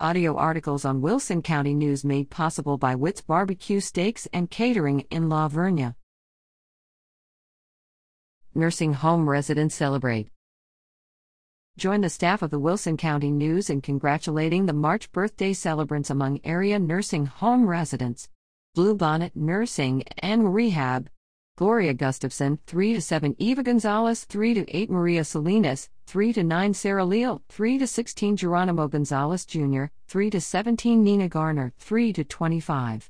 Audio articles on Wilson County News made possible by Witt's Barbecue Steaks and Catering in La Vernia. Nursing home residents celebrate. Join the staff of the Wilson County News in congratulating the March birthday celebrants among area nursing home residents. Bluebonnet Nursing and Rehab Gloria Gustafson, 3 to 7 Eva Gonzalez, 3 to 8 Maria Salinas, 3 to 9 Sarah Leal, 3 to 16 Geronimo Gonzalez Jr., 3 to 17 Nina Garner, 3 to 25.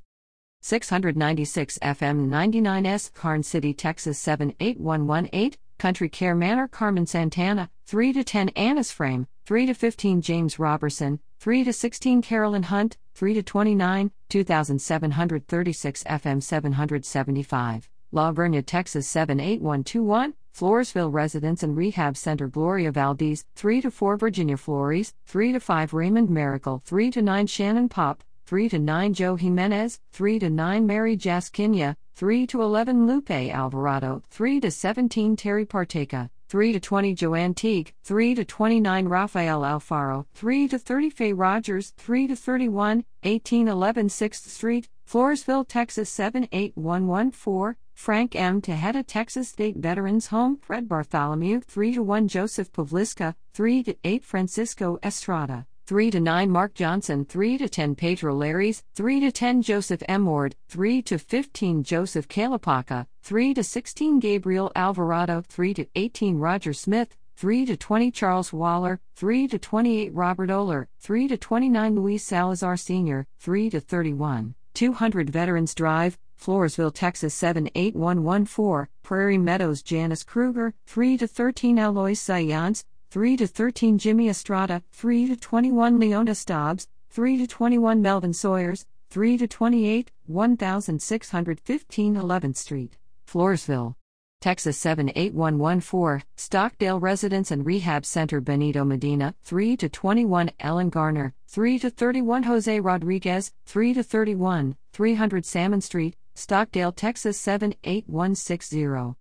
696 FM 99S Karnes City, Texas 78118, Country Care Manor Carmen Santana, 3 to 10 Annis Frame, 3 to 15 James Robertson, 3 to 16 Carolyn Hunt, 3 to 29, 2736 FM 775. La Vernia, Texas 78121, Floresville Residence and Rehab Center Gloria Valdez, 3 to 4 Virginia Flores, 3 to 5 Raymond Miracle, 3 to 9 Shannon Pop, 3 to 9 Joe Jimenez, 3 to 9 Mary Jaskinia, 3 to 11 Lupe Alvarado, 3 to 17 Terry Parteca, 3 to 20 Joanne Teague, 3 to 29 Rafael Alfaro, 3 to 30 Faye Rogers, 3 to 31, 1811 6th Street, Floresville, Texas 78114, Frank M. Tejeda, Texas State Veterans Home, Fred Bartholomew, 3 to 1 Joseph Pavliska, 3 to 8 Francisco Estrada. 3 to 9 Mark Johnson, 3 to 10 Pedro Larrys, 3 to 10 Joseph M. Ward, 3 to 15 Joseph Kalapaka, 3 to 16 Gabriel Alvarado, 3 to 18 Roger Smith, 3 to 20 Charles Waller, 3 to 28 Robert Oler, 3 to 29 Luis Salazar Sr., 3 to 31. 200 Veterans Drive, Floresville, Texas 78114, Prairie Meadows Janice Kruger, 3 to 13 Alois Sayans, 3 to 13 Jimmy Estrada, 3 to 21 Leona Stobbs, 3 to 21 Melvin Sawyers, 3 to 28 1615 11th Street, Floresville. Texas 78114, Stockdale Residence and Rehab Center Benito Medina, 3 to 21 Ellen Garner, 3 to 31 Jose Rodriguez, 3 to 31, 300 Salmon Street, Stockdale, Texas 78160.